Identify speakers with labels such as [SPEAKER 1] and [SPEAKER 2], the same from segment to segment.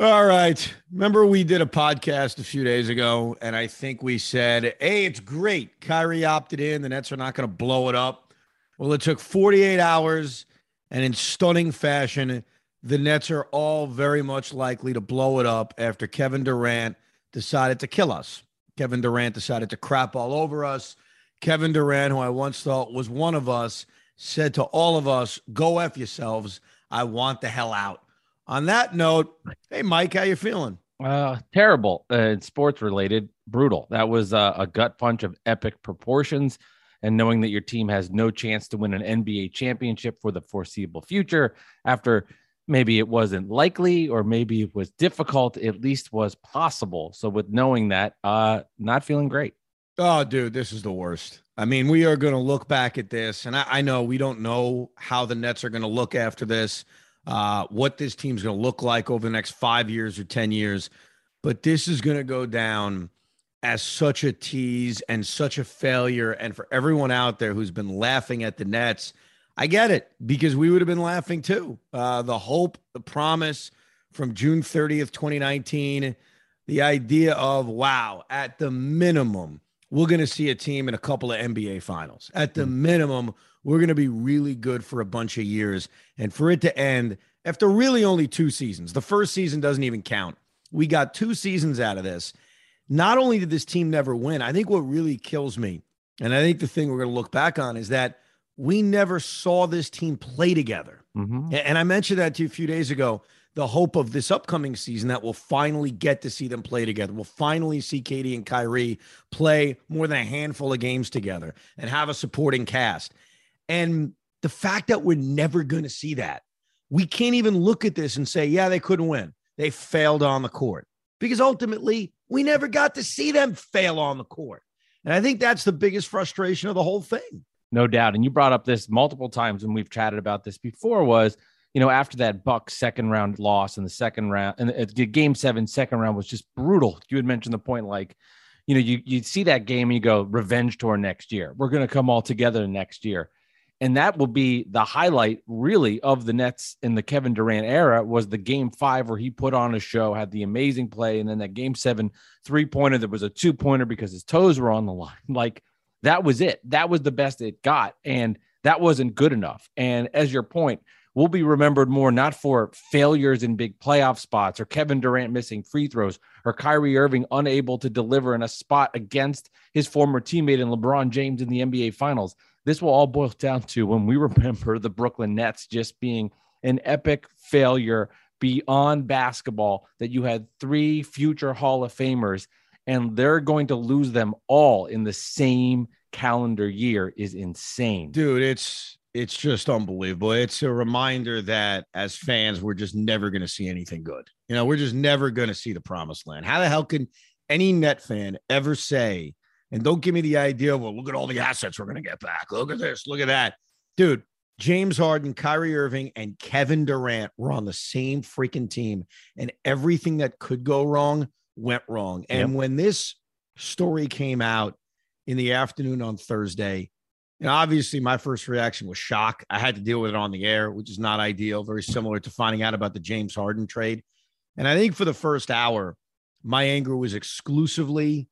[SPEAKER 1] All right. Remember, we did a podcast a few days ago, and I think we said, hey, it's great. Kyrie opted in. The Nets are not going to blow it up. Well, it took 48 hours, and in stunning fashion, the Nets are all very much likely to blow it up after Kevin Durant decided to kill us. Kevin Durant decided to crap all over us. Kevin Durant, who I once thought was one of us, said to all of us, go F yourselves. I want the hell out. On that note, hey Mike, how you feeling?
[SPEAKER 2] Uh, terrible. Uh, sports related, brutal. That was uh, a gut punch of epic proportions. And knowing that your team has no chance to win an NBA championship for the foreseeable future, after maybe it wasn't likely or maybe it was difficult, at least was possible. So with knowing that, uh, not feeling great.
[SPEAKER 1] Oh, dude, this is the worst. I mean, we are going to look back at this, and I, I know we don't know how the Nets are going to look after this uh, what this team's going to look like over the next five years or 10 years. But this is going to go down as such a tease and such a failure. And for everyone out there who's been laughing at the Nets, I get it because we would have been laughing too. Uh, the hope, the promise from June 30th, 2019, the idea of, wow, at the minimum, we're going to see a team in a couple of NBA finals. At the minimum, we're going to be really good for a bunch of years. And for it to end after really only two seasons, the first season doesn't even count. We got two seasons out of this. Not only did this team never win, I think what really kills me, and I think the thing we're going to look back on is that we never saw this team play together.
[SPEAKER 2] Mm-hmm.
[SPEAKER 1] And I mentioned that to you a few days ago. The hope of this upcoming season that we'll finally get to see them play together. We'll finally see KD and Kyrie play more than a handful of games together and have a supporting cast. And the fact that we're never going to see that, we can't even look at this and say, yeah, they couldn't win. They failed on the court because ultimately we never got to see them fail on the court. And I think that's the biggest frustration of the whole thing.
[SPEAKER 2] No doubt. And you brought up this multiple times when we've chatted about this before was, you know, after that Buck second round loss in the second round and the game seven second round was just brutal. You had mentioned the point like, you know, you you see that game and you go revenge tour next year. We're going to come all together next year and that will be the highlight really of the Nets in the Kevin Durant era was the game five where he put on a show, had the amazing play, and then that game seven three pointer that was a two pointer because his toes were on the line. Like that was it. That was the best it got, and that wasn't good enough. And as your point, we'll be remembered more not for failures in big playoff spots or Kevin Durant missing free throws or Kyrie Irving unable to deliver in a spot against his former teammate in LeBron James in the NBA Finals this will all boil down to when we remember the Brooklyn Nets just being an epic failure beyond basketball that you had three future Hall of Famers and they're going to lose them all in the same calendar year is insane.
[SPEAKER 1] Dude, it's it's just unbelievable. It's a reminder that as fans we're just never going to see anything good. You know, we're just never going to see the promised land. How the hell can any net fan ever say and don't give me the idea of, well, look at all the assets we're going to get back. Look at this. Look at that. Dude, James Harden, Kyrie Irving, and Kevin Durant were on the same freaking team, and everything that could go wrong went wrong. And
[SPEAKER 2] Yep.
[SPEAKER 1] when this story came out in the afternoon on Thursday, and obviously my first reaction was shock. I had to deal with it on the air, which is not ideal, very similar to finding out about the James Harden trade. And I think for the first hour, my anger was exclusively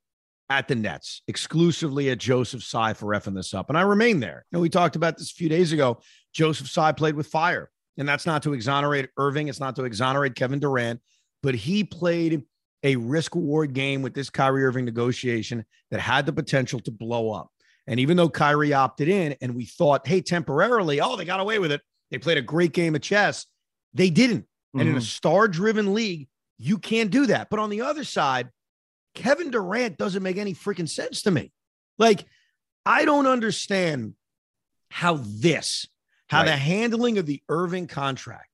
[SPEAKER 1] at the Nets, exclusively at Joseph Tsai for effing this up. And I remain there. You know, we talked about this a few days ago. Joseph Tsai played with fire. And that's not to exonerate Irving. It's not to exonerate Kevin Durant. but he played a risk reward game with this Kyrie Irving negotiation that had the potential to blow up. And even though Kyrie opted in and we thought, hey, temporarily, oh, they got away with it. They played a great game of chess. They didn't. Mm-hmm. And in a mm-hmm. star driven league, you can't do that. But on the other side, Kevin Durant doesn't make any freaking sense to me. Like, I don't understand how this, how right. the handling of the Irving contract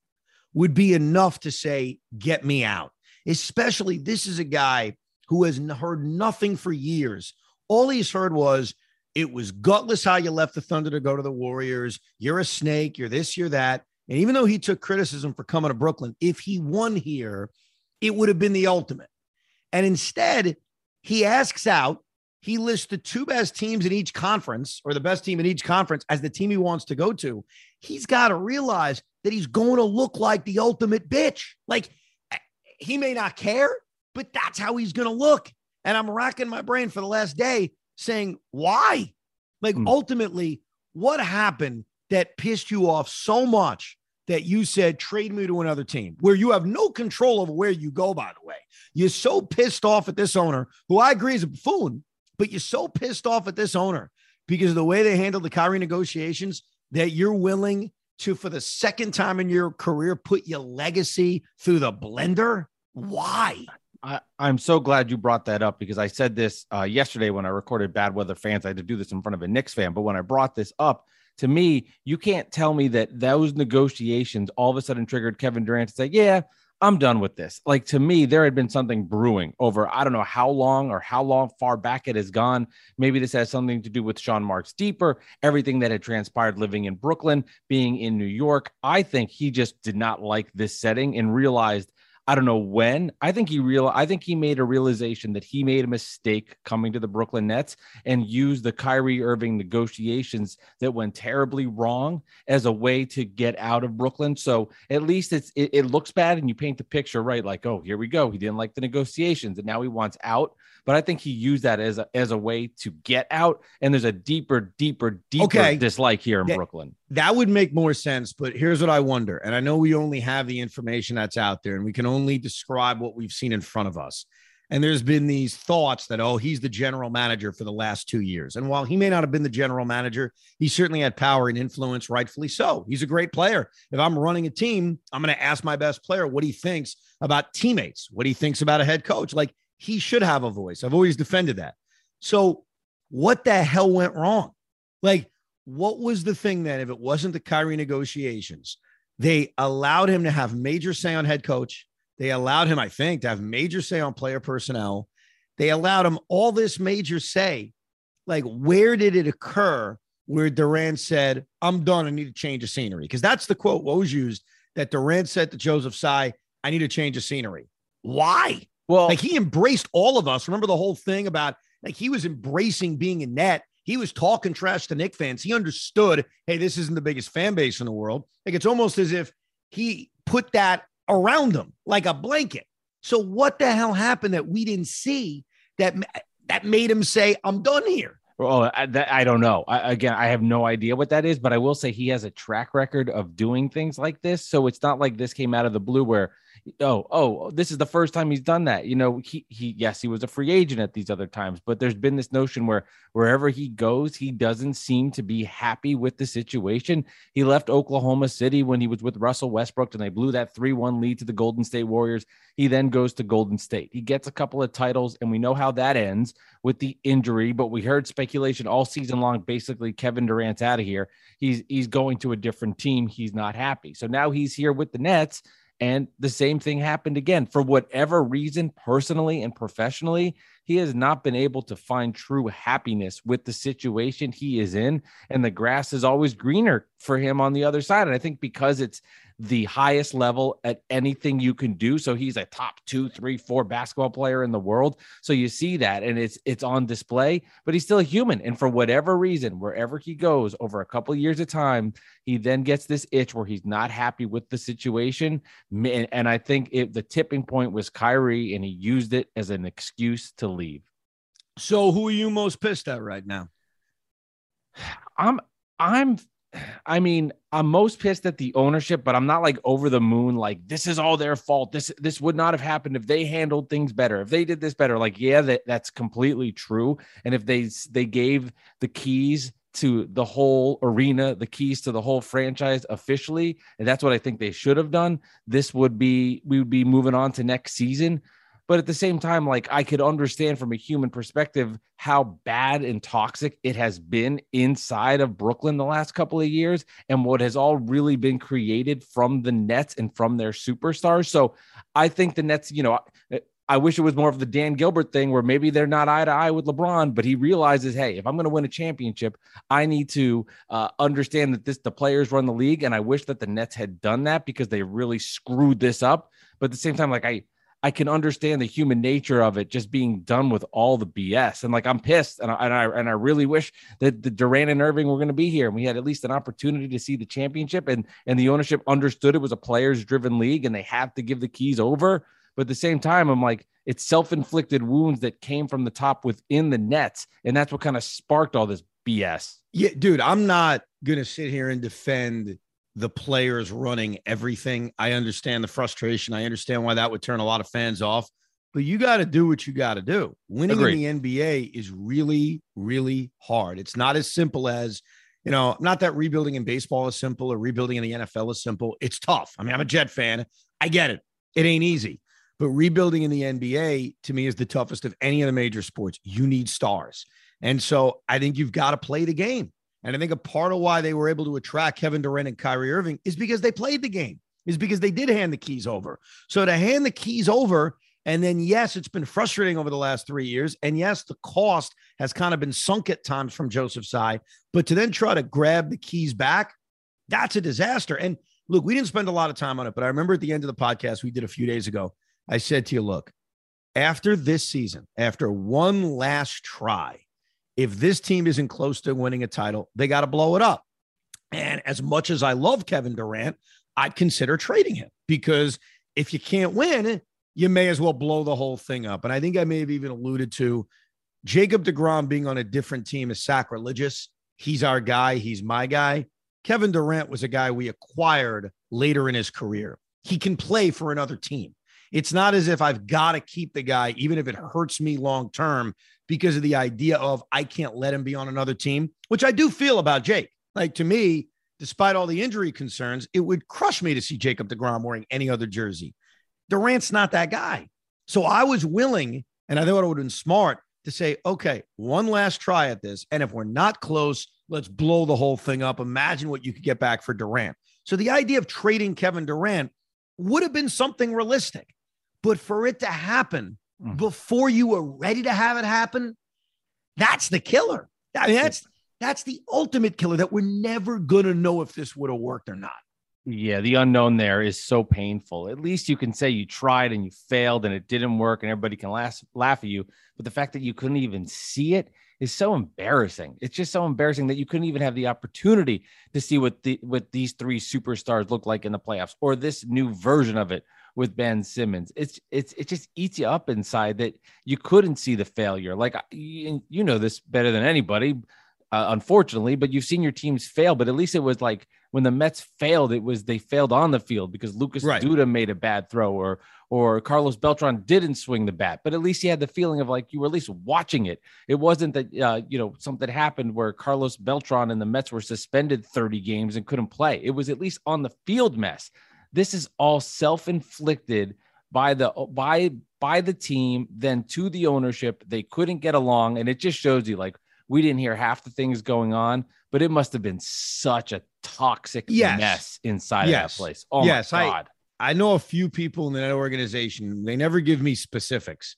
[SPEAKER 1] would be enough to say, get me out. Especially, this is a guy who has heard nothing for years. All he's heard was, it was gutless how you left the Thunder to go to the Warriors. You're a snake. You're this, you're that. And even though he took criticism for coming to Brooklyn, if he won here, it would have been the ultimate. And instead, he asks out. He lists the two best teams in each conference or the best team in each conference as the team he wants to go to. He's got to realize that he's going to look like the ultimate bitch. Like he may not care, but that's how he's going to look. And I'm racking my brain for the last day saying, why? Like mm. ultimately, what happened that pissed you off so much that you said trade me to another team where you have no control over where you go, by the way. You're so pissed off at this owner, who I agree is a buffoon, but you're so pissed off at this owner because of the way they handled the Kyrie negotiations that you're willing to, for the second time in your career, put your legacy through the blender. Why?
[SPEAKER 2] I, am so glad you brought that up because I said this uh, yesterday when I recorded Bad Weather Fans. I had to do this in front of a Knicks fan, but when I brought this up, to me, you can't tell me that those negotiations all of a sudden triggered Kevin Durant to say, Yeah, I'm done with this. Like to me, there had been something brewing over I don't know how long or how long far back it has gone. Maybe this has something to do with Sean Marks deeper, everything that had transpired living in Brooklyn, being in New York. I think he just did not like this setting and realized I don't know when. I think he real. I think he made a realization that he made a mistake coming to the Brooklyn Nets and used the Kyrie Irving negotiations that went terribly wrong as a way to get out of Brooklyn. So at least it's it, it looks bad, and you paint the picture right. Like, oh, here we go. He didn't like the negotiations, and now he wants out. But I think he used that as a as a way to get out. And there's a deeper, deeper, deeper okay. dislike here in that, Brooklyn.
[SPEAKER 1] That would make more sense. But here's what I wonder, and I know we only have the information that's out there, and we can only only describe what we've seen in front of us. And there's been these thoughts that, oh, he's the general manager for the last two years. And while he may not have been the general manager, he certainly had power and influence, rightfully so. He's a great player. If I'm running a team, I'm going to ask my best player what he thinks about teammates, what he thinks about a head coach. Like he should have a voice. I've always defended that. So, what the hell went wrong? Like, what was the thing then if it wasn't the Kyrie negotiations, they allowed him to have major say on head coach? They allowed him, I think, to have major say on player personnel. They allowed him all this major say. Like, where did it occur where Durant said, I'm done. I need to change of scenery? Because that's the quote was used that Durant said to Joseph Tsai, I need to change of scenery. Why? Well, like he embraced all of us. Remember the whole thing about like he was embracing being a net. He was talking trash to Knick fans. He understood, hey, this isn't the biggest fan base in the world. Like it's almost as if he put that around them like a blanket. So what the hell happened that we didn't see that that made him say, "I'm done here"?
[SPEAKER 2] Oh, I, that, I don't know. I, again, I have no idea what that is, but I will say he has a track record of doing things like this. So it's not like this came out of the blue where oh, oh, this is the first time he's done that. You know, he he yes, he was a free agent at these other times, but there's been this notion where wherever he goes, he doesn't seem to be happy with the situation. He left Oklahoma City when he was with Russell Westbrook and they blew that 3-1 lead to the Golden State Warriors. He then goes to Golden State. He gets a couple of titles and we know how that ends with the injury, but we heard speculation all season long basically Kevin Durant's out of here. He's he's going to a different team. He's not happy. So now he's here with the Nets and the same thing happened again. For whatever reason, personally and professionally, he has not been able to find true happiness with the situation he is in. And the grass is always greener for him on the other side. And I think because it's the highest level at anything you can do. So he's a top two, three, four basketball player in the world. So you see that and it's it's on display, but he's still a human. And for whatever reason, wherever he goes over a couple of years of time, he then gets this itch where he's not happy with the situation. And I think it, the tipping point was Kyrie, and he used it as an excuse to leave.
[SPEAKER 1] So who are you most pissed at right now?
[SPEAKER 2] I'm I'm I mean, I'm most pissed at the ownership, but I'm not like over the moon. Like this is all their fault. This this would not have happened if they handled things better. If they did this better, like yeah, that that's completely true. And if they they gave the keys to the whole arena, the keys to the whole franchise officially, and that's what I think they should have done. This would be we would be moving on to next season. But at the same time, like I could understand from a human perspective how bad and toxic it has been inside of Brooklyn the last couple of years and what has all really been created from the Nets and from their superstars. So I think the Nets, you know, I wish it was more of the Dan Gilbert thing where maybe they're not eye to eye with LeBron, but he realizes, hey, if I'm going to win a championship, I need to uh, understand that this the players run the league, and I wish that the Nets had done that because they really screwed this up. But at the same time, like I I can understand the human nature of it just being done with all the BS. And like I'm pissed, and I and I, and I really wish that the Durant and Irving were going to be here, and we had at least an opportunity to see the championship. And and the ownership understood it was a players driven league, and they have to give the keys over. But at the same time, I'm like, it's self inflicted wounds that came from the top within the Nets, and that's what kind of sparked all this BS.
[SPEAKER 1] Yeah, dude, I'm not gonna sit here and defend the players running everything. I understand the frustration. I understand why that would turn a lot of fans off, but you got to do what you got to do. Winning Agreed. in the NBA is really, really hard. It's not as simple as, you know, not that rebuilding in baseball is simple or rebuilding in the NFL is simple. It's tough. I mean, I'm a Jet fan. I get it. It ain't easy. But rebuilding in the NBA to me is the toughest of any of the major sports. You need stars. And so I think you've got to play the game. And I think a part of why they were able to attract Kevin Durant and Kyrie Irving is because they played the game, is because they did hand the keys over. So to hand the keys over, and then, yes, it's been frustrating over the last three years. And yes, the cost has kind of been sunk at times from Joseph's side. But to then try to grab the keys back, that's a disaster. And look, we didn't spend a lot of time on it, but I remember at the end of the podcast we did a few days ago, I said to you, look, after this season, after one last try, if this team isn't close to winning a title, they got to blow it up. And as much as I love Kevin Durant, I'd consider trading him because if you can't win, you may as well blow the whole thing up. And I think I may have even alluded to Jacob DeGrom being on a different team is sacrilegious. He's our guy, he's my guy. Kevin Durant was a guy we acquired later in his career. He can play for another team. It's not as if I've got to keep the guy, even if it hurts me long term, because of the idea of I can't let him be on another team, which I do feel about Jake. Like to me, despite all the injury concerns, it would crush me to see Jacob DeGrom wearing any other jersey. Durant's not that guy. So I was willing, and I thought it would have been smart to say, okay, one last try at this. And if we're not close, let's blow the whole thing up. Imagine what you could get back for Durant. So the idea of trading Kevin Durant would have been something realistic. But for it to happen mm. before you were ready to have it happen, that's the killer. I mean, that's that's the ultimate killer that we're never gonna know if this would have worked or not.
[SPEAKER 2] Yeah, the unknown there is so painful. At least you can say you tried and you failed and it didn't work and everybody can laugh, laugh at you. But the fact that you couldn't even see it is so embarrassing. It's just so embarrassing that you couldn't even have the opportunity to see what the what these three superstars look like in the playoffs or this new version of it with Ben Simmons. It's it's it just eats you up inside that you couldn't see the failure. Like you, know this better than anybody, uh, unfortunately. But you've seen your teams fail. But at least it was like when the Mets failed, it was they failed on the field because Lucas right. Duda made a bad throw or or Carlos Beltran didn't swing the bat. But at least he had the feeling of like you were at least watching it. It wasn't that uh, you know something happened where Carlos Beltran and the Mets were suspended 30 games and couldn't play. It was at least on the field mess. This is all self-inflicted by the by by the team, then to the ownership. They couldn't get along, and it just shows you like we didn't hear half the things going on, but it must have been such a toxic yes. mess inside yes. of that place. Oh yes, my god.
[SPEAKER 1] I, I know a few people in that organization. They never give me specifics,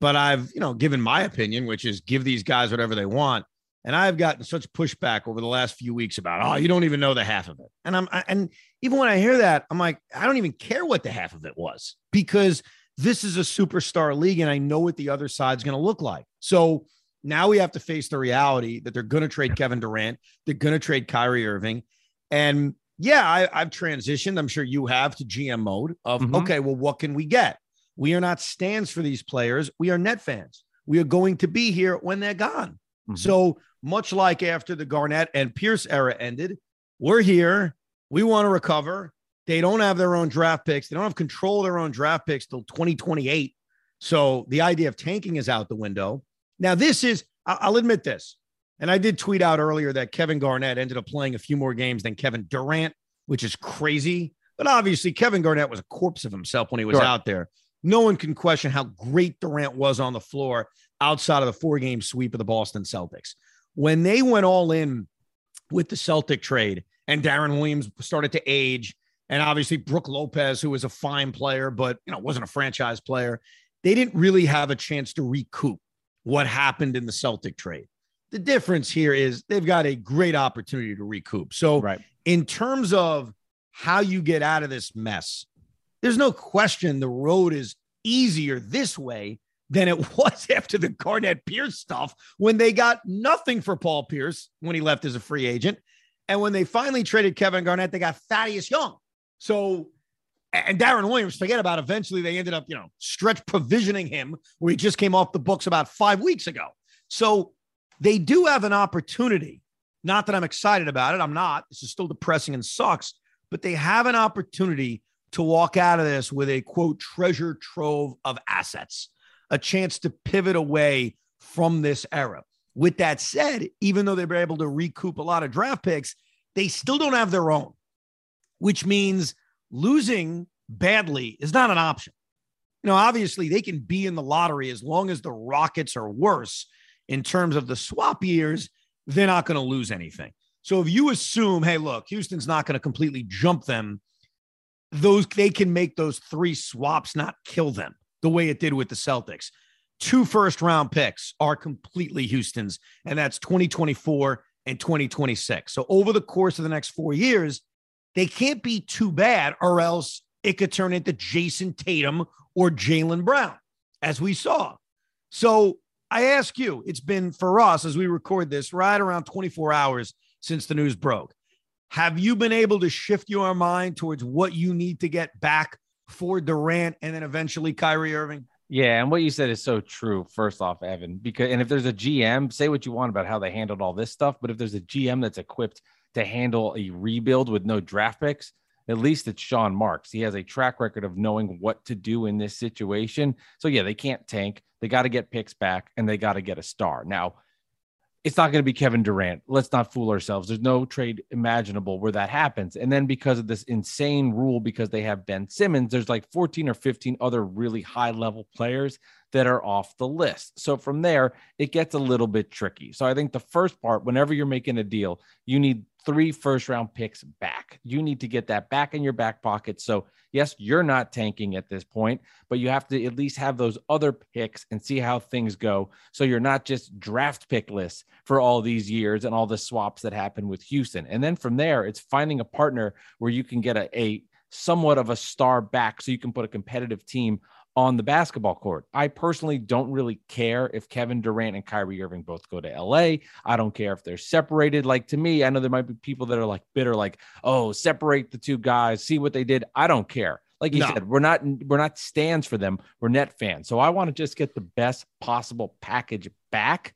[SPEAKER 1] but I've, you know, given my opinion, which is give these guys whatever they want. And I've gotten such pushback over the last few weeks about, oh, you don't even know the half of it. And I'm, I, and even when I hear that, I'm like, I don't even care what the half of it was because this is a superstar league and I know what the other side's going to look like. So now we have to face the reality that they're going to trade Kevin Durant, they're going to trade Kyrie Irving. And yeah, I, have transitioned, I'm sure you have to GM mode of, mm-hmm. okay, well, what can we get? We are not stands for these players, we are net fans. We are going to be here when they're gone. Mm-hmm. So much like after the Garnett and Pierce era ended, we're here. We want to recover. They don't have their own draft picks. They don't have control of their own draft picks till 2028. So the idea of tanking is out the window. Now, this is, I'll admit this. And I did tweet out earlier that Kevin Garnett ended up playing a few more games than Kevin Durant, which is crazy. But obviously, Kevin Garnett was a corpse of himself when he was sure. out there. No one can question how great Durant was on the floor outside of the four game sweep of the Boston Celtics. When they went all in with the Celtic trade and Deron Williams started to age, and obviously Brook Lopez, who was a fine player, but you know wasn't a franchise player, they didn't really have a chance to recoup what happened in the Celtic trade. The difference here is they've got a great opportunity to recoup. So, right. in terms of how you get out of this mess, there's no question the road is easier this way than it was after the Garnett Pierce stuff when they got nothing for Paul Pierce when he left as a free agent. And when they finally traded Kevin Garnett, they got Thaddeus Young. So, and Deron Williams, forget about eventually they ended up, you know, stretch provisioning him where he just came off the books about five weeks ago. So they do have an opportunity. Not that I'm excited about it. I'm not. This is still depressing and sucks, but they have an opportunity to walk out of this with a quote treasure trove of assets, a chance to pivot away from this era. With that said, even though they were able to recoup a lot of draft picks, they still don't have their own, which means losing badly is not an option. You know, obviously they can be in the lottery as long as the Rockets are worse in terms of the swap years, they're not going to lose anything. So if you assume, hey, look, Houston's not going to completely jump them, those they can make those three swaps not kill them the way it did with the Celtics two first round picks are completely Houston's, and that's 2024 and 2026. So over the course of the next four years, they can't be too bad, or else it could turn into Jayson Tatum or Jaylen Brown, as we saw. So I ask you, it's been for us as we record this right around 24 hours since the news broke. Have you been able to shift your mind towards what you need to get back for Durant and then eventually Kyrie Irving?
[SPEAKER 2] Yeah, and what you said is so true. First off, Evan, because and if there's a GM, say what you want about how they handled all this stuff, but if there's a GM that's equipped to handle a rebuild with no draft picks, at least it's Sean Marks. He has a track record of knowing what to do in this situation. So yeah, they can't tank. They got to get picks back and they got to get a star. Now, it's not going to be Kevin Durant. Let's not fool ourselves. There's no trade imaginable where that happens. And then because of this insane rule, because they have Ben Simmons, there's like 14 or 15 other really high level players that are off the list. So from there, it gets a little bit tricky. So I think the first part, whenever you're making a deal, you need three first round picks back. You need to get that back in your back pocket. So, yes, you're not tanking at this point, but you have to at least have those other picks and see how things go. So, you're not just draft pickless for all these years and all the swaps that happen with Houston. And then from there, it's finding a partner where you can get a, a somewhat of a star back so you can put a competitive team on the basketball court. I personally don't really care if Kevin Durant and Kyrie Irving both go to LA. I don't care if they're separated. Like to me, I know there might be people that are like bitter, like, oh, separate the two guys, see what they did. I don't care. Like you no. said, we're not we're not stands for them. We're net fans. So I want to just get the best possible package back.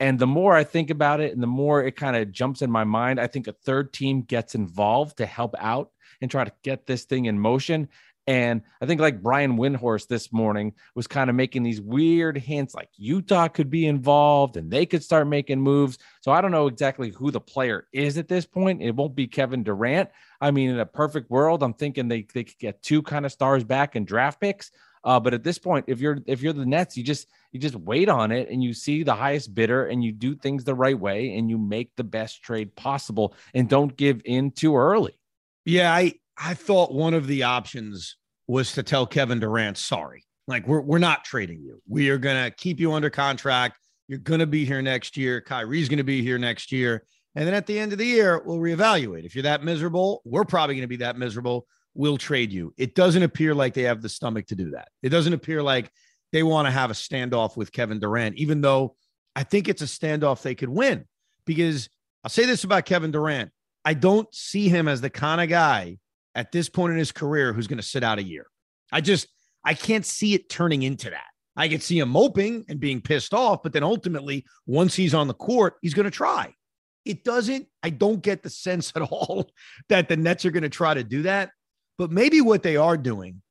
[SPEAKER 2] And the more I think about it and the more it kind of jumps in my mind, I think a third team gets involved to help out and try to get this thing in motion. And I think like Brian Windhorst this morning was kind of making these weird hints like Utah could be involved and they could start making moves. So I don't know exactly who the player is at this point. It won't be Kevin Durant. I mean, in a perfect world, I'm thinking they, they could get two kind of stars back in draft picks. Uh, but at this point, if you're if you're the Nets, you just you just wait on it and you see the highest bidder and you do things the right way and you make the best trade possible and don't give in too early.
[SPEAKER 1] Yeah, I I thought one of the options was to tell Kevin Durant, sorry, like we're, we're not trading you. We are going to keep you under contract. You're going to be here next year. Kyrie's going to be here next year. And then at the end of the year, we'll reevaluate. If you're that miserable, we're probably going to be that miserable. We'll trade you. It doesn't appear like they have the stomach to do that. It doesn't appear like they want to have a standoff with Kevin Durant, even though I think it's a standoff they could win. Because I'll say this about Kevin Durant I don't see him as the kind of guy at this point in his career who's going to sit out a year. I just, I can't see it turning into that. I could see him moping and being pissed off, but then ultimately, once he's on the court, he's going to try. it doesn't, I don't get the sense at all that the Nets are going to try to do that. But maybe what they are doing,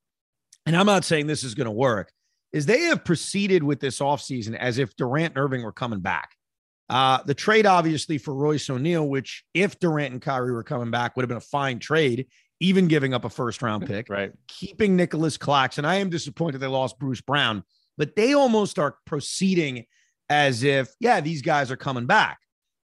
[SPEAKER 1] and I'm not saying this is going to work, is they have proceeded with this offseason as if Durant and Irving were coming back. Uh, the trade, obviously, for Royce O'Neale, which if Durant and Kyrie were coming back, would have been a fine trade, even giving up a first round pick.
[SPEAKER 2] right.
[SPEAKER 1] Keeping Nicolas Claxton. I am disappointed they lost Bruce Brown, but they almost are proceeding as if, yeah, these guys are coming back.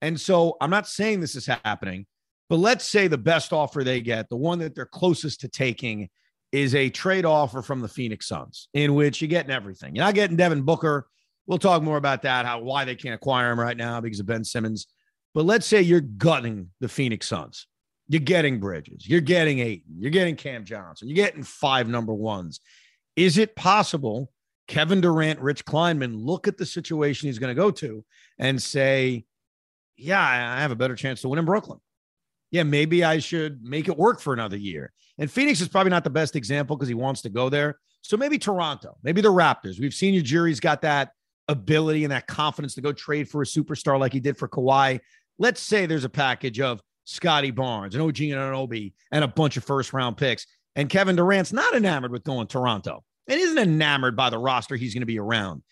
[SPEAKER 1] And so I'm not saying this is happening, but let's say the best offer they get, the one that they're closest to taking, is a trade offer from the Phoenix Suns, in which you're getting everything. You're not getting Devin Booker. We'll talk more about that, how why they can't acquire him right now because of Ben Simmons. But let's say you're gutting the Phoenix Suns. You're getting Bridges, you're getting Ayton, you're getting Cam Johnson, you're getting five number ones. Is it possible Kevin Durant, Rich Kleiman look at the situation he's going to go to and say, Yeah, I have a better chance to win in Brooklyn? Yeah, maybe I should make it work for another year. And Phoenix is probably not the best example because he wants to go there. So maybe Toronto, maybe the Raptors. We've seen Ujiri's got that ability and that confidence to go trade for a superstar like he did for Kawhi. Let's say there's a package of Scottie Barnes and OG Anunoby and a bunch of first round picks. And Kevin Durant's not enamored with going Toronto and isn't enamored by the roster he's going to be around.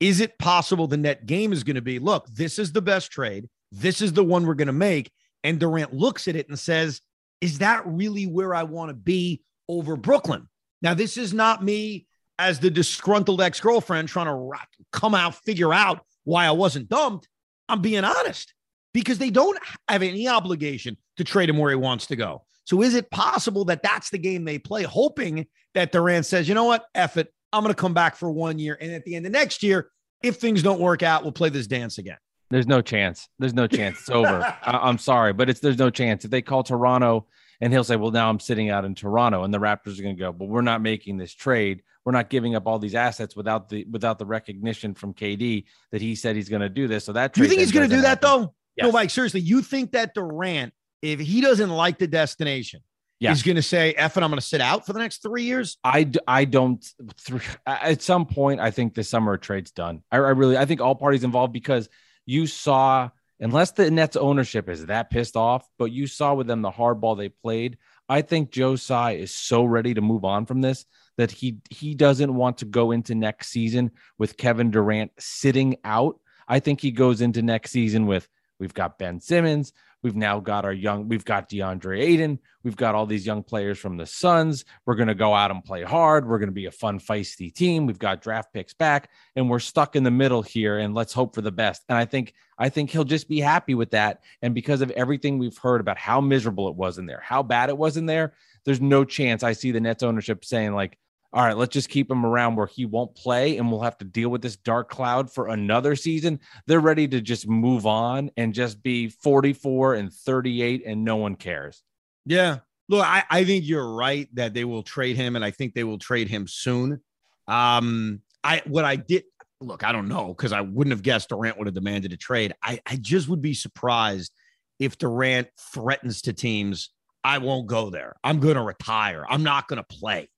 [SPEAKER 1] Is it possible the net game is going to be look, this is the best trade. This is the one we're going to make. And Durant looks at it and says, Is that really where I want to be over Brooklyn? Now, this is not me as the disgruntled ex girlfriend trying to come out, figure out why I wasn't dumped. I'm being honest because they don't have any obligation to trade him where he wants to go. So is it possible that that's the game they play, hoping that Durant says, you know what, F it, I'm going to come back for one year. And at the end of next year, if things don't work out, we'll play this dance again.
[SPEAKER 2] There's no chance. There's no chance. It's over. I- am sorry, but it's there's no chance. If they call Toronto and he'll say, Well, now I'm sitting out in Toronto, and the Raptors are gonna go, But we're not making this trade. We're not giving up all these assets without the without the recognition from KD that he said he's gonna do this. So that do
[SPEAKER 1] you think he's gonna do that
[SPEAKER 2] happen.
[SPEAKER 1] though? Yes. No, Mike, seriously, you think that Durant, if he doesn't like the destination, yeah. he's going to say, F and I'm going to sit out for the next three years?
[SPEAKER 2] I, I don't. Th- at some point, I think the summer trade's done. I, I really, I think all parties involved because you saw, unless the Nets ownership is that pissed off, but you saw with them the hardball they played. I think Joe Tsai is so ready to move on from this that he he doesn't want to go into next season with Kevin Durant sitting out. I think he goes into next season with We've got Ben Simmons. We've now got our young, we've got DeAndre Ayton. We've got all these young players from the Suns. We're going to go out and play hard. We're going to be a fun, feisty team. We've got draft picks back and we're stuck in the middle here and let's hope for the best. And I think, I think he'll just be happy with that. And because of everything we've heard about how miserable it was in there, how bad it was in there, there's no chance I see the Nets ownership saying, like, all right, let's just keep him around where he won't play and we'll have to deal with this dark cloud for another season. They're ready to just move on and just be 44 and 38 and no one cares.
[SPEAKER 1] Yeah. Look, I, I think you're right that they will trade him and I think they will trade him soon. Um, I what I did look, I don't know because I wouldn't have guessed Durant would have demanded a trade. I, I just would be surprised if Durant threatens to teams, I won't go there. I'm to retire. I'm not to play.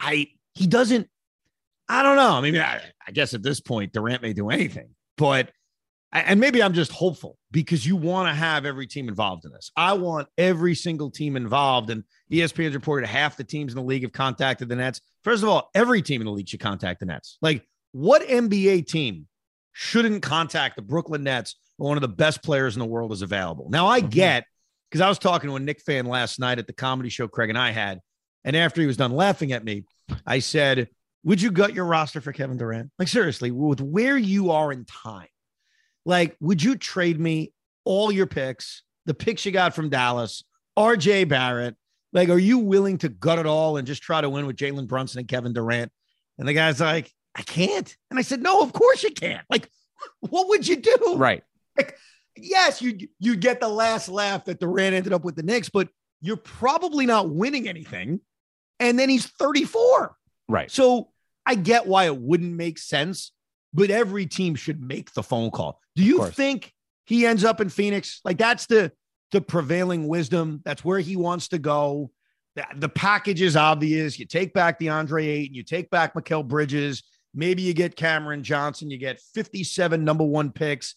[SPEAKER 1] I he doesn't. I don't know. I mean, I, I guess at this point, Durant may do anything, but and maybe I'm just hopeful because you want to have every team involved in this. I want every single team involved. And ESPN's reported half the teams in the league have contacted the Nets. First of all, every team in the league should contact the Nets. Like, what NBA team shouldn't contact the Brooklyn Nets when one of the best players in the world is available? Now, I mm-hmm. get because I was talking to a Knick fan last night at the comedy show Craig and I had. And after he was done laughing at me, I said, Would you gut your roster for Kevin Durant? Like, seriously, with where you are in time, like, would you trade me all your picks, the picks you got from Dallas, RJ Barrett? Like, are you willing to gut it all and just try to win with Jalen Brunson and Kevin Durant? And the guy's like, I can't. And I said, No, of course you can't. Like, what would you do?
[SPEAKER 2] Right.
[SPEAKER 1] Like, yes, you you get the last laugh that Durant ended up with the Knicks, but you're probably not winning anything and then he's 34.
[SPEAKER 2] Right.
[SPEAKER 1] So I get why it wouldn't make sense, but every team should make the phone call. Do you think he ends up in Phoenix? Like that's the the prevailing wisdom. That's where he wants to go. The, the package is obvious. You take back DeAndre Ayton, you take back Mikal Bridges, maybe you get Cameron Johnson, you get 57 number one picks.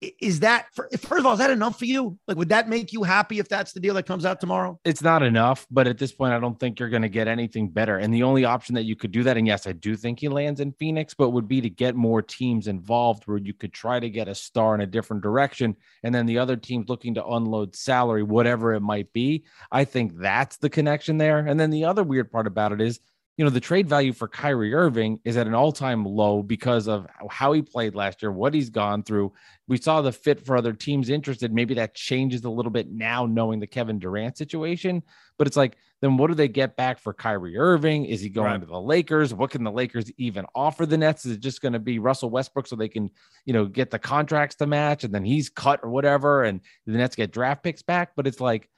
[SPEAKER 1] Is that first of all is that enough for you? Like would that make you happy if that's the deal that comes out tomorrow?
[SPEAKER 2] It's not enough but at this point i don't think you're going to get anything better. And the only option that you could do that and yes i do think he lands in phoenix but would be to get more teams involved where you could try to get a star in a different direction and then the other teams looking to unload salary whatever it might be. I think that's the connection there. And then the other weird part about it is you know, the trade value for Kyrie Irving is at an all time low because of how he played last year, what he's gone through. We saw the fit for other teams interested. Maybe that changes a little bit now, knowing the Kevin Durant situation. But it's like, then what do they get back for Kyrie Irving? Is he going right. to the Lakers? What can the Lakers even offer the Nets? Is it just going to be Russell Westbrook so they can, you know, get the contracts to match and then he's cut or whatever and the Nets get draft picks back? But it's like,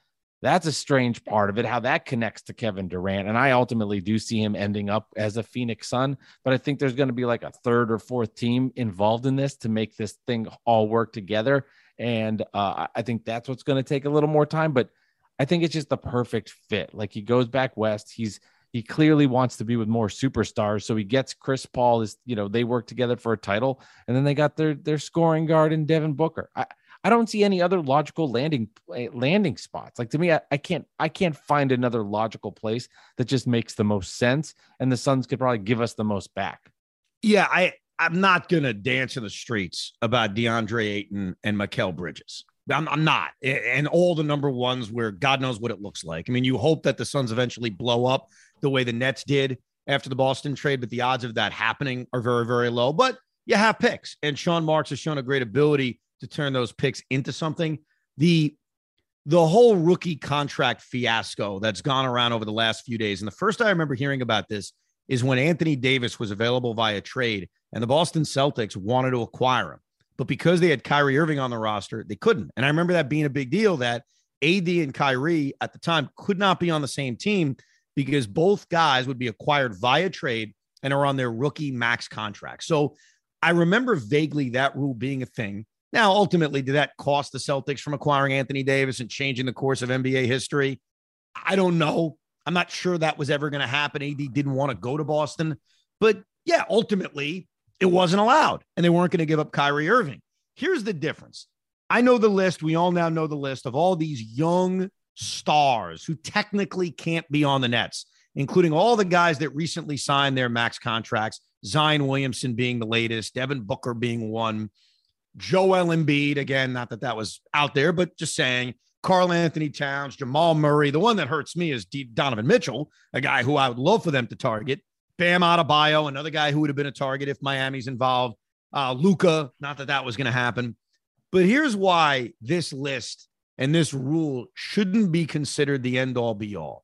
[SPEAKER 2] that's a strange part of it, how that connects to Kevin Durant. And I ultimately do see him ending up as a Phoenix Sun, but I think there's going to be like a third or fourth team involved in this to make this thing all work together. And uh, I think that's what's going to take a little more time, but I think it's just the perfect fit. Like he goes back west. He's, he clearly wants to be with more superstars. So he gets Chris Paul is, you know, they work together for a title and then they got their, their scoring guard in Devin Booker. I, I don't see any other logical landing eh, landing spots. Like to me, I, I can't I can't find another logical place that just makes the most sense. And the Suns could probably give us the most back.
[SPEAKER 1] Yeah, I I'm not gonna dance in the streets about DeAndre Ayton and Mikal Bridges. I'm, I'm, not. And all the number ones where God knows what it looks like. I mean, you hope that the Suns eventually blow up the way the Nets did after the Boston trade, but the odds of that happening are very, very low. But you have picks, and Sean Marks has shown a great ability to turn those picks into something. The the whole rookie contract fiasco that's gone around over the last few days. And the first I remember hearing about this is when Anthony Davis was available via trade and the Boston Celtics wanted to acquire him. But because they had Kyrie Irving on the roster, they couldn't. And I remember that being a big deal that AD and Kyrie at the time could not be on the same team because both guys would be acquired via trade and are on their rookie max contract. So I remember vaguely that rule being a thing. Now, ultimately, did that cost the Celtics from acquiring Anthony Davis and changing the course of NBA history? I don't know. I'm not sure that was ever going to happen. AD didn't want to go to Boston. But yeah, ultimately, it wasn't allowed, and they weren't going to give up Kyrie Irving. Here's the difference I know the list. We all now know the list of all these young stars who technically can't be on the Nets, including all the guys that recently signed their max contracts, Zion Williamson being the latest, Devin Booker being one. Joel Embiid, again, not that that was out there, but just saying Karl-Anthony Towns, Jamal Murray. The one that hurts me is D- Donovan Mitchell, a guy who I would love for them to target. Bam Adebayo, another guy who would have been a target if Miami's involved. Uh, Luka, not that that was going to happen. But here's why this list and this rule shouldn't be considered the end all be all.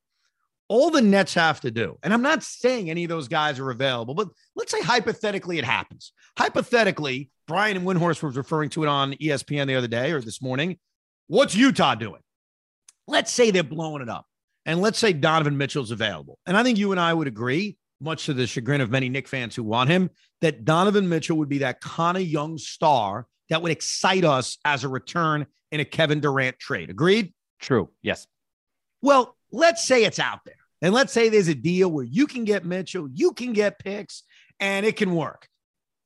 [SPEAKER 1] All the Nets have to do, and I'm not saying any of those guys are available, but let's say hypothetically it happens. Hypothetically, Brian and Windhorst was referring to it on ESPN the other day or this morning. What's Utah doing? Let's say they're blowing it up. And let's say Donovan Mitchell's available. And I think you and I would agree, much to the chagrin of many Knick fans who want him, that Donovan Mitchell would be that kind of young star that would excite us as a return in a Kevin Durant trade. Agreed?
[SPEAKER 2] True. Yes.
[SPEAKER 1] Well, let's say it's out there. And let's say there's a deal where you can get Mitchell, you can get picks, and it can work.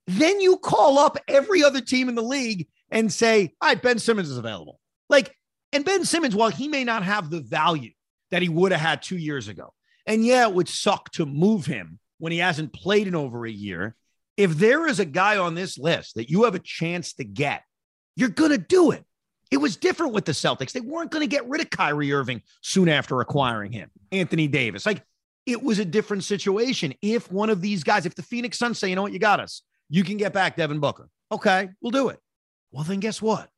[SPEAKER 1] Then you call up every other team in the league and say, all right, Ben Simmons is available. Like, and Ben Simmons, while he may not have the value that he would have had two years ago, and yeah, it would suck to move him when he hasn't played in over a year. If there is a guy on this list that you have a chance to get, you're going to do it. It was different with the Celtics. They weren't going to get rid of Kyrie Irving soon after acquiring him, Anthony Davis. Like it was a different situation. If one of these guys, if the Phoenix Suns say, you know what, you got us, you can get back Devin Booker. Okay, we'll do it. Well, then guess what?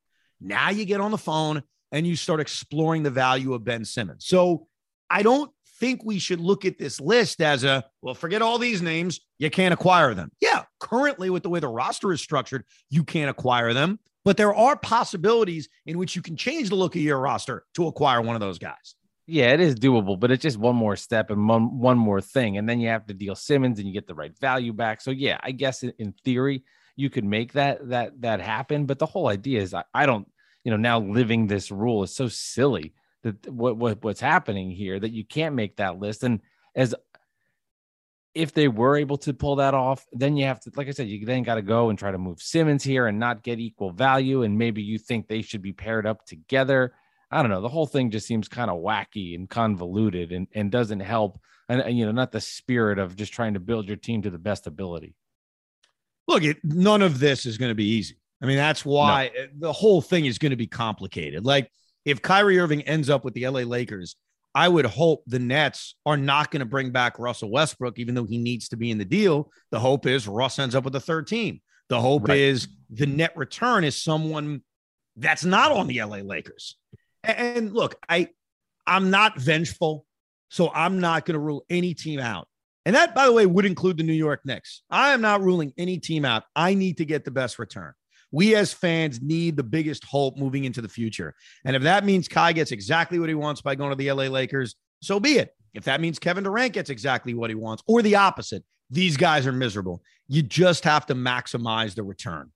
[SPEAKER 1] Now you get on the phone and you start exploring the value of Ben Simmons. So I don't think we should look at this list as a, well, forget all these names. You can't acquire them. Yeah, currently, with the way the roster is structured, you can't acquire them. But there are possibilities in which you can change the look of your roster to acquire one of those guys.
[SPEAKER 2] Yeah, it is doable, but it's just one more step and one, one more thing. And then you have to deal Simmons and you get the right value back. So yeah, I guess in theory you could make that that that happen. But the whole idea is I, I don't, you know, now living this rule is so silly that what, what what's happening here that you can't make that list. And as if they were able to pull that off, then you have to, like I said, you then got to go and try to move Simmons here and not get equal value. And maybe you think they should be paired up together. I don't know. The whole thing just seems kind of wacky and convoluted and, and doesn't help. And, and, you know, not the spirit of just trying to build your team to the best ability.
[SPEAKER 1] Look, it, none of this is going to be easy. I mean, that's why no. the whole thing is going to be complicated. Like, if Kyrie Irving ends up with the LA Lakers, I would hope the Nets are not going to bring back Russell Westbrook, even though he needs to be in the deal. The hope is Russ ends up with a third team. The hope right. is the net return is someone that's not on the LA Lakers. And look, I I'm not vengeful, so I'm not going to rule any team out. And that, by the way, would include the New York Knicks. I am not ruling any team out. I need to get the best return. We as fans need the biggest hope moving into the future. And if that means Kai gets exactly what he wants by going to the LA Lakers, so be it. If that means Kevin Durant gets exactly what he wants, or the opposite, these guys are miserable. You just have to maximize the return.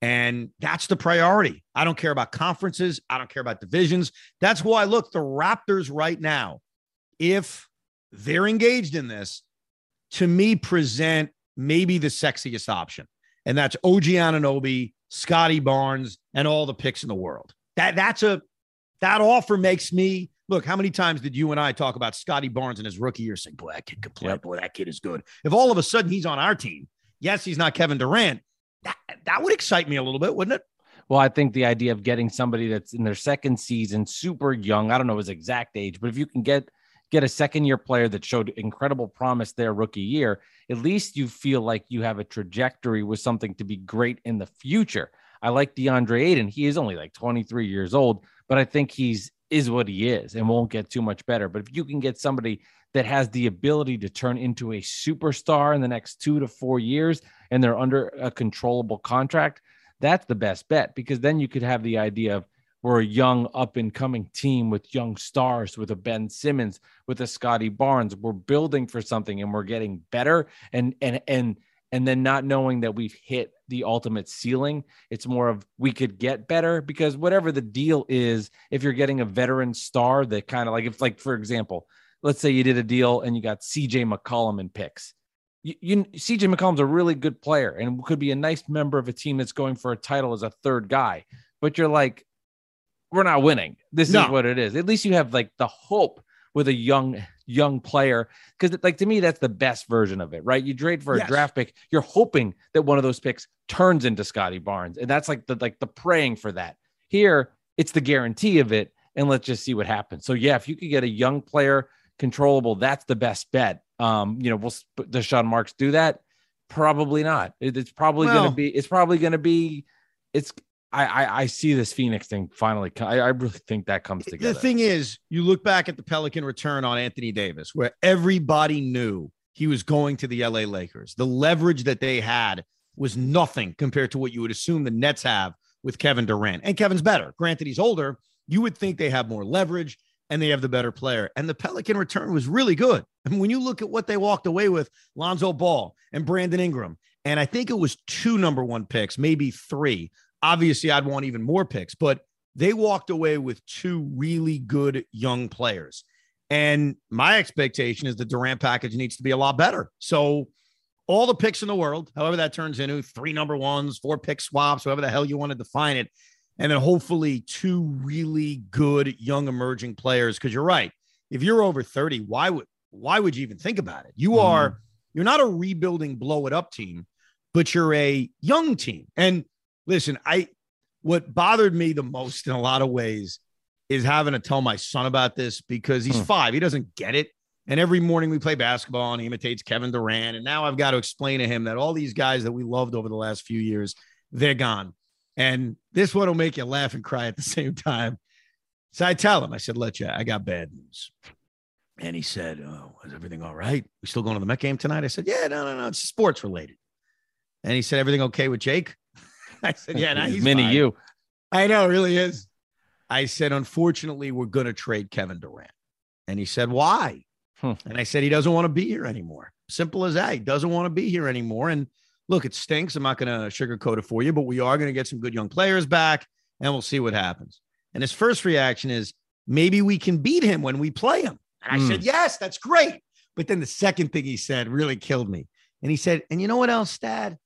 [SPEAKER 1] And that's the priority. I don't care about conferences. I don't care about divisions. That's why, look, the Raptors right now, if they're engaged in this, to me, present maybe the sexiest option. And that's OG Anunoby, Scottie Barnes, and all the picks in the world. That that's a that offer makes me look. How many times did you and I talk about Scottie Barnes in his rookie year? Saying, "Boy, that kid could play. Yep. Boy, that kid is good." If all of a sudden he's on our team, yes, he's not Kevin Durant. That that would excite me a little bit, wouldn't it?
[SPEAKER 2] Well, I think the idea of getting somebody that's in their second season, super young, I don't know his exact age, but if you can get get a second year player that showed incredible promise their rookie year, at least you feel like you have a trajectory with something to be great in the future. I like DeAndre Ayton. He is only like 23 years old, but I think he's is what he is and won't get too much better. But if you can get somebody that has the ability to turn into a superstar in the next two to four years and they're under a controllable contract, that's the best bet because then you could have the idea of we're a young up and coming team with young stars, with a Ben Simmons, with a Scottie Barnes. We're building for something and we're getting better. And and and and then not knowing that we've hit the ultimate ceiling. It's more of we could get better because whatever the deal is, if you're getting a veteran star that kind of like if like for example, let's say you did a deal and you got CJ McCollum in picks. You, you CJ McCollum's a really good player and could be a nice member of a team that's going for a title as a third guy. But you're like, we're not winning. This no. is what it is. At least you have like the hope with a young young player because like to me that's the best version of it right you trade for a yes. draft pick you're hoping that one of those picks turns into scottie barnes and that's like the like the praying for that here it's the guarantee of it and let's just see what happens so yeah if you could get a young player controllable that's the best bet um you know will does sean marks do that probably not it, it's probably well, going to be it's probably going to be it's I, I, I see this Phoenix thing finally. I, I really think that comes together.
[SPEAKER 1] The thing is, you look back at the Pelican return on Anthony Davis, where everybody knew he was going to the LA Lakers. The leverage that they had was nothing compared to what you would assume the Nets have with Kevin Durant. And Kevin's better. Granted, he's older. You would think they have more leverage and they have the better player. And the Pelican return was really good. I mean, when you look at what they walked away with, Lonzo Ball and Brandon Ingram, and I think it was two number one picks, maybe three obviously I'd want even more picks, but they walked away with two really good young players. And my expectation is the Durant package needs to be a lot better. So, all the picks in the world, however that turns into three number ones, four pick swaps, whatever the hell you want to define it. And then hopefully two really good young emerging players. Because you're right. If you're over 30, why would why would you even think about it? You mm-hmm. are you're not a rebuilding blow it up team, but you're a young team. And listen, I what bothered me the most in a lot of ways is having to tell my son about this because he's hmm. five. He doesn't get it. And every morning we play basketball and he imitates Kevin Durant. And now I've got to explain to him that all these guys that we loved over the last few years, they're gone. And this one will make you laugh and cry at the same time. So I tell him, I said, let you, I got bad news. And he said, Oh, is everything all right? We still going to the Met game tonight? I said, Yeah, no, no, no. It's sports related. And he said, Everything okay with Jake? I said, yeah, he's
[SPEAKER 2] mini fine. you.
[SPEAKER 1] I know, it really is. I said, unfortunately, we're going to trade Kevin Durant. And he said, why? Hmm. And I said, he doesn't want to be here anymore. Simple as that. He doesn't want to be here anymore. And look, it stinks. I'm not going to sugarcoat it for you, but we are going to get some good young players back and we'll see what happens. And his first reaction is, maybe we can beat him when we play him. And I said, hmm. yes, that's great. But then the second thing he said really killed me. And he said, and you know what else, Dad?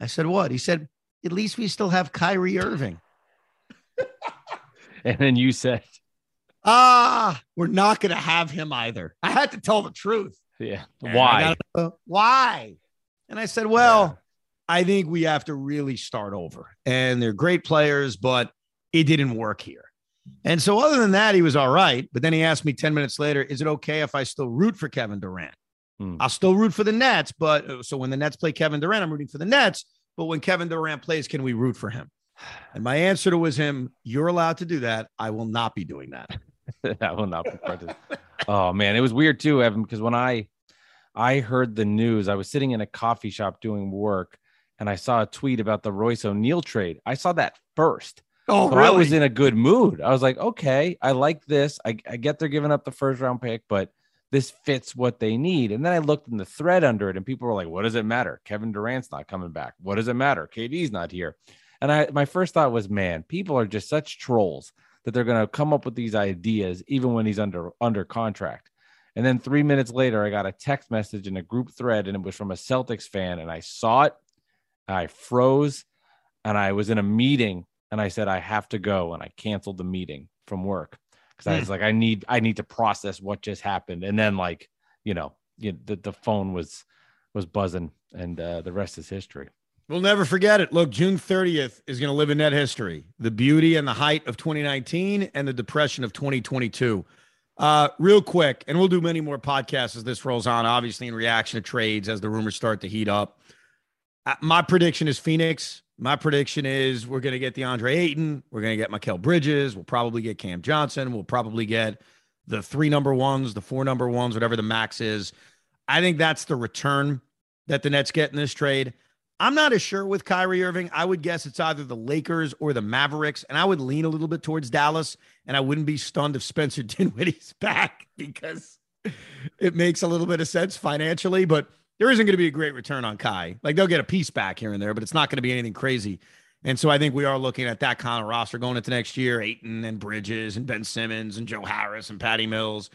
[SPEAKER 1] I said, what? He said, at least we still have Kyrie Irving.
[SPEAKER 2] and then you said,
[SPEAKER 1] ah, we're not going to have him either. I had to tell the truth.
[SPEAKER 2] Yeah. Why?
[SPEAKER 1] Gotta, why? And I said, well, yeah. I think we have to really start over. And they're great players, but it didn't work here. And so, other than that, he was all right. But then he asked me 10 minutes later, is it okay if I still root for Kevin Durant? Hmm. I'll still root for the Nets. But uh, so when the Nets play Kevin Durant, I'm rooting for the Nets. But when Kevin Durant plays, can we root for him? And my answer to was him, you're allowed to do that. I will not be doing that.
[SPEAKER 2] that will not be part of. Oh man, it was weird too, Evan, because when I I heard the news, I was sitting in a coffee shop doing work and I saw a tweet about the Royce O'Neale trade. I saw that first.
[SPEAKER 1] Oh,
[SPEAKER 2] so
[SPEAKER 1] really? I
[SPEAKER 2] was in a good mood. I was like, okay, I like this. I, I get they're giving up the first round pick, but this fits what they need. And then I looked in the thread under it, and people were like, what does it matter? Kevin Durant's not coming back. What does it matter? KD's not here. And I my first thought was, man, people are just such trolls that they're going to come up with these ideas even when he's under under contract. And then three minutes later, I got a text message in a group thread, and it was from a Celtics fan. And I saw it, I froze, and I was in a meeting, and I said I have to go, and I canceled the meeting from work because mm. I was hmm. like, I need I need to process what just happened. And then like you know, you, the the phone was was buzzing, and uh, the rest is history.
[SPEAKER 1] We'll never forget it. Look, June 30th is going to live in net history. The beauty and the height of 2019 and the depression of 2022. Uh, real quick, and we'll do many more podcasts as this rolls on, obviously, in reaction to trades as the rumors start to heat up. Uh, my prediction is Phoenix. My prediction is we're going to get DeAndre Ayton. We're going to get Mikal Bridges. We'll probably get Cam Johnson. We'll probably get the three number ones, the four number ones, whatever the max is. I think that's the return that the Nets get in this trade. I'm not as sure with Kyrie Irving. I would guess it's either the Lakers or the Mavericks, and I would lean a little bit towards Dallas. And I wouldn't be stunned if Spencer Dinwiddie's back because it makes a little bit of sense financially. But there isn't going to be a great return on Kai. Like they'll get a piece back here and there, but it's not going to be anything crazy. And so I think we are looking at that kind of roster going into next year: Ayton and Bridges and Ben Simmons and Joe Harris and Patty Mills.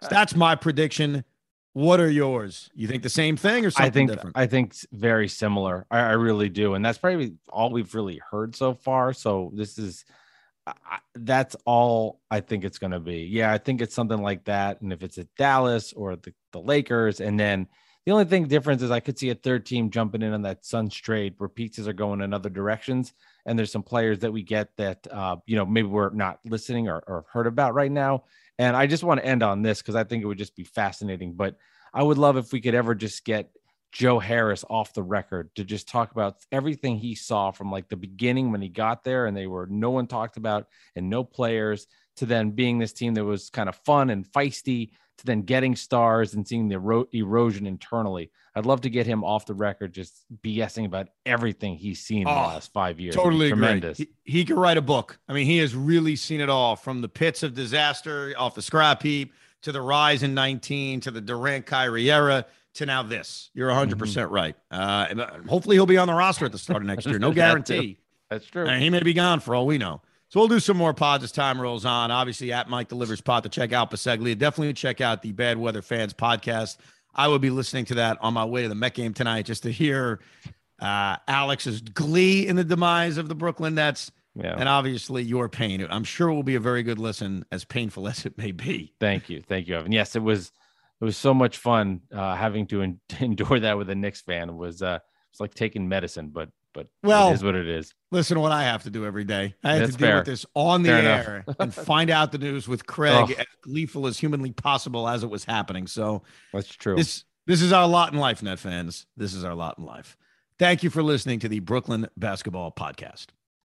[SPEAKER 1] So uh, that's my prediction. What are yours? You think the same thing or something
[SPEAKER 2] I think,
[SPEAKER 1] different?
[SPEAKER 2] I think very similar. I, I, really do, and that's probably all we've really heard so far. So this is I, that's all I think it's going to be. Yeah, I think it's something like that. And if it's at Dallas or the, the Lakers, and then the only thing difference is I could see a third team jumping in on that Suns trade where pizzas are going in other directions, and there's some players that we get that uh, you know maybe we're not listening or, or heard about right now and I just want to end on this because I think it would just be fascinating. But I would love if we could ever just get Joe Harris off the record to just talk about everything he saw from like the beginning when he got there and they were no one talked about and no players to then being this team that was kind of fun and feisty to then getting stars and seeing the ero- erosion internally. I'd love to get him off the record, just BSing about everything he's seen oh, in the oh, last five years.
[SPEAKER 1] Totally tremendous. He, he, could write a book. I mean, he has really seen it all from the pits of disaster off the scrap heap to the rise in 19 to the Durant Kyrie era to now this. You're 100 mm-hmm. percent right. Uh, hopefully he'll be on the roster at the start of next year. No guarantee.
[SPEAKER 2] That's true.
[SPEAKER 1] And he may be gone for all we know. So we'll do some more pods as time rolls on. Obviously, at Mike Delivers Pod to check out Biseglia. Definitely check out the Bad Weather Fans podcast. I will be listening to that on my way to the Met game tonight just to hear uh, Alex's glee in the demise of the Brooklyn Nets. Yeah. And obviously your pain. I'm sure it will be a very good listen, as painful as it may be.
[SPEAKER 2] Thank you. Thank you, Evan. Yes, it was it was so much fun uh, having to en- endure that with a Knicks fan. It was uh, it's like taking medicine, but but well, it is what it is.
[SPEAKER 1] Listen to what I have to do every day. I have That's to deal fair. with this on the fair air and find out the news with Craig oh. as gleeful as humanly possible as it was happening. So
[SPEAKER 2] that's true.
[SPEAKER 1] This this is our lot in life, net fans. This is our lot in life. Thank you for listening to the Brooklyn Basketball Podcast.